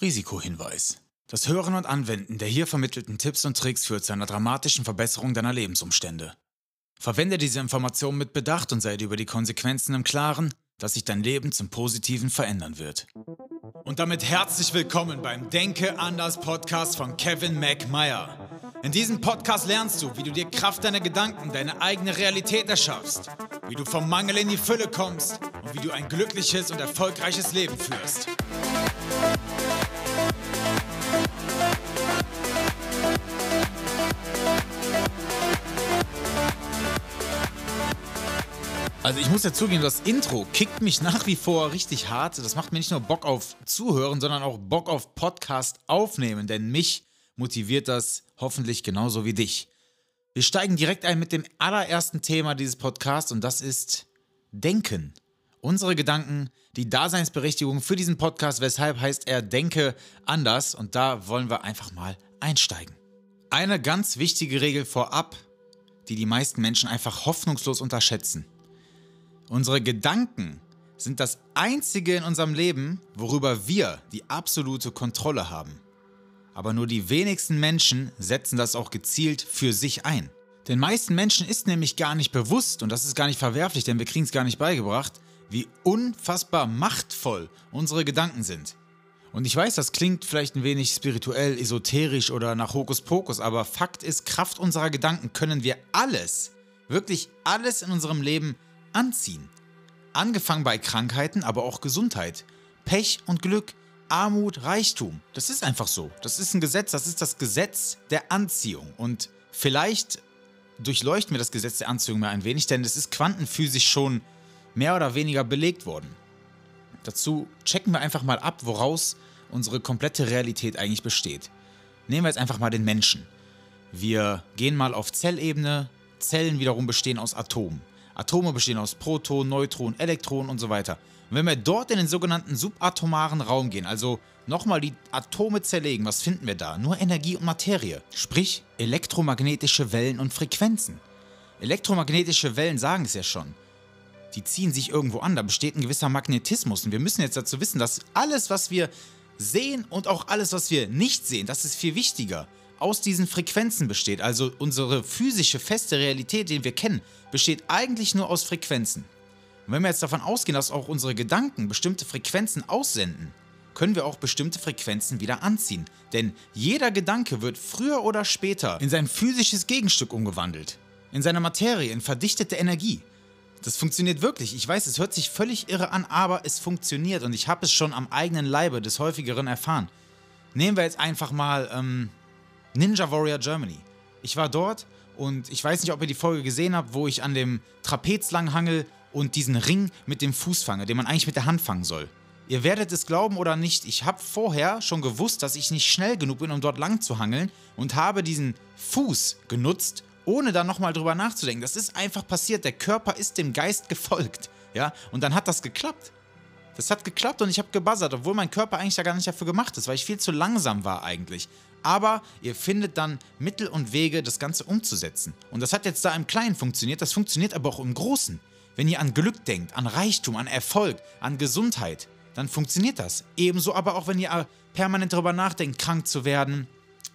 Risikohinweis. Das Hören und Anwenden der hier vermittelten Tipps und Tricks führt zu einer dramatischen Verbesserung deiner Lebensumstände. Verwende diese Informationen mit Bedacht und sei dir über die Konsequenzen im Klaren, dass sich dein Leben zum Positiven verändern wird. Und damit herzlich willkommen beim Denke anders Podcast von Kevin McMeyer. In diesem Podcast lernst du, wie du dir Kraft deiner Gedanken deine eigene Realität erschaffst, wie du vom Mangel in die Fülle kommst und wie du ein glückliches und erfolgreiches Leben führst. Also ich muss ja zugeben, das Intro kickt mich nach wie vor richtig hart. Das macht mir nicht nur Bock auf Zuhören, sondern auch Bock auf Podcast aufnehmen, denn mich motiviert das hoffentlich genauso wie dich. Wir steigen direkt ein mit dem allerersten Thema dieses Podcasts und das ist Denken. Unsere Gedanken, die Daseinsberechtigung für diesen Podcast, weshalb heißt er Denke anders und da wollen wir einfach mal einsteigen. Eine ganz wichtige Regel vorab, die die meisten Menschen einfach hoffnungslos unterschätzen. Unsere Gedanken sind das Einzige in unserem Leben, worüber wir die absolute Kontrolle haben. Aber nur die wenigsten Menschen setzen das auch gezielt für sich ein. Den meisten Menschen ist nämlich gar nicht bewusst, und das ist gar nicht verwerflich, denn wir kriegen es gar nicht beigebracht, wie unfassbar machtvoll unsere Gedanken sind. Und ich weiß, das klingt vielleicht ein wenig spirituell, esoterisch oder nach Hokuspokus, aber Fakt ist, Kraft unserer Gedanken können wir alles, wirklich alles in unserem Leben anziehen. Angefangen bei Krankheiten, aber auch Gesundheit, Pech und Glück, Armut, Reichtum. Das ist einfach so. Das ist ein Gesetz, das ist das Gesetz der Anziehung. Und vielleicht durchleuchten wir das Gesetz der Anziehung mal ein wenig, denn es ist quantenphysisch schon mehr oder weniger belegt worden. Dazu checken wir einfach mal ab, woraus unsere komplette Realität eigentlich besteht. Nehmen wir jetzt einfach mal den Menschen. Wir gehen mal auf Zellebene. Zellen wiederum bestehen aus Atomen. Atome bestehen aus Protonen, Neutronen, Elektronen und so weiter. Und wenn wir dort in den sogenannten subatomaren Raum gehen, also nochmal die Atome zerlegen, was finden wir da? Nur Energie und Materie, sprich elektromagnetische Wellen und Frequenzen. Elektromagnetische Wellen sagen es ja schon. Die ziehen sich irgendwo an, da besteht ein gewisser Magnetismus. Und wir müssen jetzt dazu wissen, dass alles, was wir sehen und auch alles, was wir nicht sehen, das ist viel wichtiger aus diesen Frequenzen besteht. Also unsere physische, feste Realität, die wir kennen, besteht eigentlich nur aus Frequenzen. Und wenn wir jetzt davon ausgehen, dass auch unsere Gedanken bestimmte Frequenzen aussenden, können wir auch bestimmte Frequenzen wieder anziehen. Denn jeder Gedanke wird früher oder später in sein physisches Gegenstück umgewandelt. In seine Materie, in verdichtete Energie. Das funktioniert wirklich. Ich weiß, es hört sich völlig irre an, aber es funktioniert und ich habe es schon am eigenen Leibe des häufigeren erfahren. Nehmen wir jetzt einfach mal ähm, Ninja Warrior Germany. Ich war dort und ich weiß nicht, ob ihr die Folge gesehen habt, wo ich an dem Trapez langhangel und diesen Ring mit dem Fuß fange, den man eigentlich mit der Hand fangen soll. Ihr werdet es glauben oder nicht, ich habe vorher schon gewusst, dass ich nicht schnell genug bin, um dort lang zu hangeln und habe diesen Fuß genutzt, ohne da nochmal drüber nachzudenken. Das ist einfach passiert, der Körper ist dem Geist gefolgt. Ja, und dann hat das geklappt. Das hat geklappt und ich habe gebuzzert, obwohl mein Körper eigentlich da gar nicht dafür gemacht ist, weil ich viel zu langsam war eigentlich. Aber ihr findet dann Mittel und Wege, das Ganze umzusetzen. Und das hat jetzt da im Kleinen funktioniert, das funktioniert aber auch im Großen. Wenn ihr an Glück denkt, an Reichtum, an Erfolg, an Gesundheit, dann funktioniert das. Ebenso aber auch, wenn ihr permanent darüber nachdenkt, krank zu werden,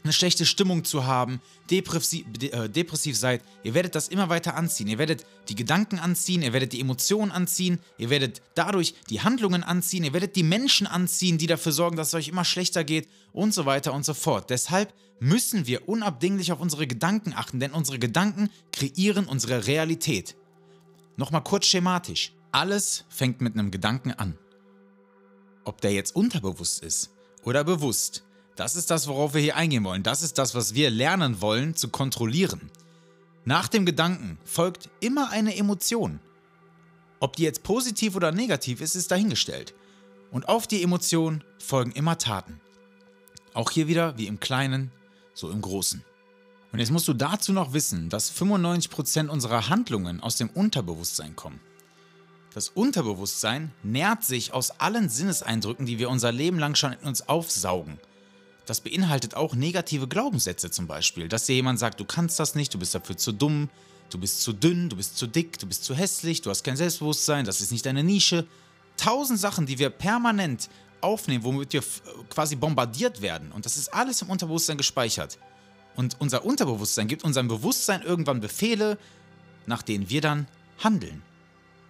eine schlechte Stimmung zu haben, depressiv, äh, depressiv seid, ihr werdet das immer weiter anziehen. Ihr werdet die Gedanken anziehen, ihr werdet die Emotionen anziehen, ihr werdet dadurch die Handlungen anziehen, ihr werdet die Menschen anziehen, die dafür sorgen, dass es euch immer schlechter geht und so weiter und so fort. Deshalb müssen wir unabdinglich auf unsere Gedanken achten, denn unsere Gedanken kreieren unsere Realität. Nochmal kurz schematisch. Alles fängt mit einem Gedanken an. Ob der jetzt unterbewusst ist oder bewusst, das ist das, worauf wir hier eingehen wollen. Das ist das, was wir lernen wollen zu kontrollieren. Nach dem Gedanken folgt immer eine Emotion. Ob die jetzt positiv oder negativ ist, ist dahingestellt. Und auf die Emotion folgen immer Taten. Auch hier wieder wie im Kleinen, so im Großen. Und jetzt musst du dazu noch wissen, dass 95% unserer Handlungen aus dem Unterbewusstsein kommen. Das Unterbewusstsein nährt sich aus allen Sinneseindrücken, die wir unser Leben lang schon in uns aufsaugen. Das beinhaltet auch negative Glaubenssätze zum Beispiel, dass dir jemand sagt, du kannst das nicht, du bist dafür zu dumm, du bist zu dünn, du bist zu dick, du bist zu hässlich, du hast kein Selbstbewusstsein, das ist nicht deine Nische. Tausend Sachen, die wir permanent aufnehmen, womit wir quasi bombardiert werden. Und das ist alles im Unterbewusstsein gespeichert. Und unser Unterbewusstsein gibt unserem Bewusstsein irgendwann Befehle, nach denen wir dann handeln.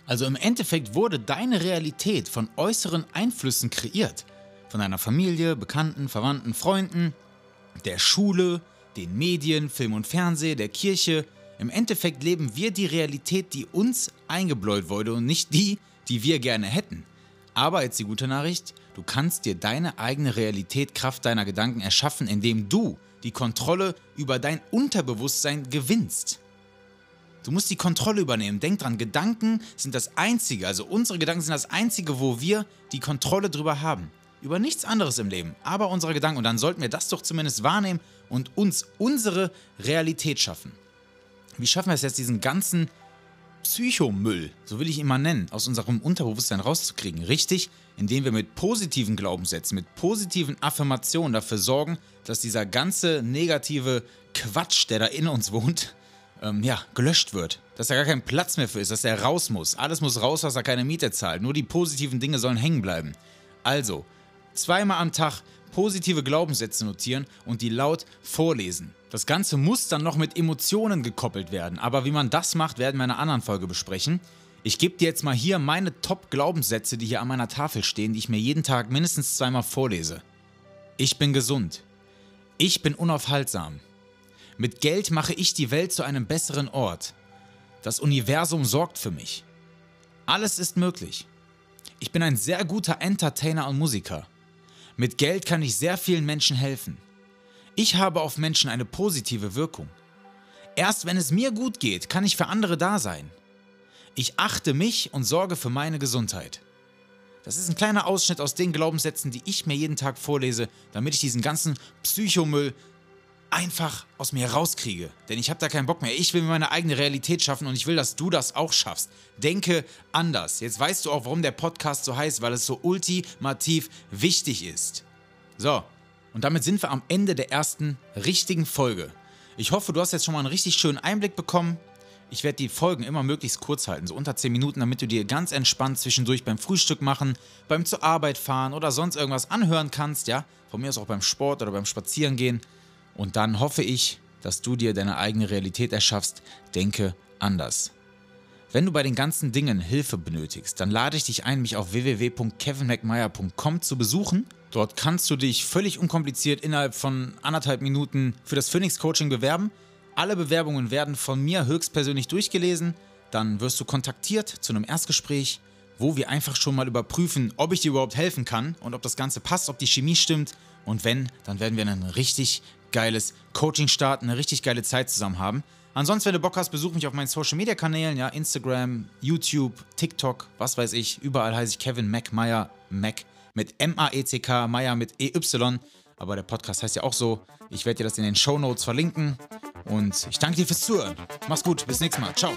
Also im Endeffekt wurde deine Realität von äußeren Einflüssen kreiert. Von deiner Familie, Bekannten, Verwandten, Freunden, der Schule, den Medien, Film und Fernsehen, der Kirche. Im Endeffekt leben wir die Realität, die uns eingebläut wurde und nicht die, die wir gerne hätten. Aber jetzt die gute Nachricht, du kannst dir deine eigene Realität Kraft deiner Gedanken erschaffen, indem du die Kontrolle über dein Unterbewusstsein gewinnst. Du musst die Kontrolle übernehmen. Denk dran, Gedanken sind das Einzige, also unsere Gedanken sind das Einzige, wo wir die Kontrolle drüber haben. Über nichts anderes im Leben, aber unsere Gedanken. Und dann sollten wir das doch zumindest wahrnehmen und uns unsere Realität schaffen. Wie schaffen wir es jetzt, diesen ganzen Psychomüll, so will ich ihn mal nennen, aus unserem Unterbewusstsein rauszukriegen? Richtig, indem wir mit positiven Glaubenssätzen, mit positiven Affirmationen dafür sorgen, dass dieser ganze negative Quatsch, der da in uns wohnt, ähm, ja, gelöscht wird. Dass da gar kein Platz mehr für ist, dass er raus muss. Alles muss raus, was er keine Miete zahlt. Nur die positiven Dinge sollen hängen bleiben. Also, zweimal am Tag positive Glaubenssätze notieren und die laut vorlesen. Das Ganze muss dann noch mit Emotionen gekoppelt werden. Aber wie man das macht, werden wir in einer anderen Folge besprechen. Ich gebe dir jetzt mal hier meine Top-Glaubenssätze, die hier an meiner Tafel stehen, die ich mir jeden Tag mindestens zweimal vorlese. Ich bin gesund. Ich bin unaufhaltsam. Mit Geld mache ich die Welt zu einem besseren Ort. Das Universum sorgt für mich. Alles ist möglich. Ich bin ein sehr guter Entertainer und Musiker. Mit Geld kann ich sehr vielen Menschen helfen. Ich habe auf Menschen eine positive Wirkung. Erst wenn es mir gut geht, kann ich für andere da sein. Ich achte mich und sorge für meine Gesundheit. Das ist ein kleiner Ausschnitt aus den Glaubenssätzen, die ich mir jeden Tag vorlese, damit ich diesen ganzen Psychomüll einfach aus mir rauskriege. Denn ich habe da keinen Bock mehr. Ich will mir meine eigene Realität schaffen und ich will, dass du das auch schaffst. Denke anders. Jetzt weißt du auch, warum der Podcast so heißt, weil es so ultimativ wichtig ist. So, und damit sind wir am Ende der ersten richtigen Folge. Ich hoffe, du hast jetzt schon mal einen richtig schönen Einblick bekommen. Ich werde die Folgen immer möglichst kurz halten, so unter 10 Minuten, damit du dir ganz entspannt zwischendurch beim Frühstück machen, beim zur Arbeit fahren oder sonst irgendwas anhören kannst, ja? Von mir aus auch beim Sport oder beim Spazierengehen. Und dann hoffe ich, dass du dir deine eigene Realität erschaffst. Denke anders. Wenn du bei den ganzen Dingen Hilfe benötigst, dann lade ich dich ein, mich auf www.kevinmcmeyer.com zu besuchen. Dort kannst du dich völlig unkompliziert innerhalb von anderthalb Minuten für das Phoenix Coaching bewerben. Alle Bewerbungen werden von mir höchstpersönlich durchgelesen. Dann wirst du kontaktiert zu einem Erstgespräch, wo wir einfach schon mal überprüfen, ob ich dir überhaupt helfen kann und ob das Ganze passt, ob die Chemie stimmt. Und wenn, dann werden wir einen richtig geiles Coaching starten, eine richtig geile Zeit zusammen haben. Ansonsten, wenn du Bock hast, besuch mich auf meinen Social Media Kanälen, ja, Instagram, YouTube, TikTok, was weiß ich. Überall heiße ich Kevin McMeyer, Mac mit M-A-E-C-K, Meyer mit E-Y. Aber der Podcast heißt ja auch so. Ich werde dir das in den Show Notes verlinken. Und ich danke dir fürs Zuhören. Mach's gut, bis nächstes Mal. Ciao.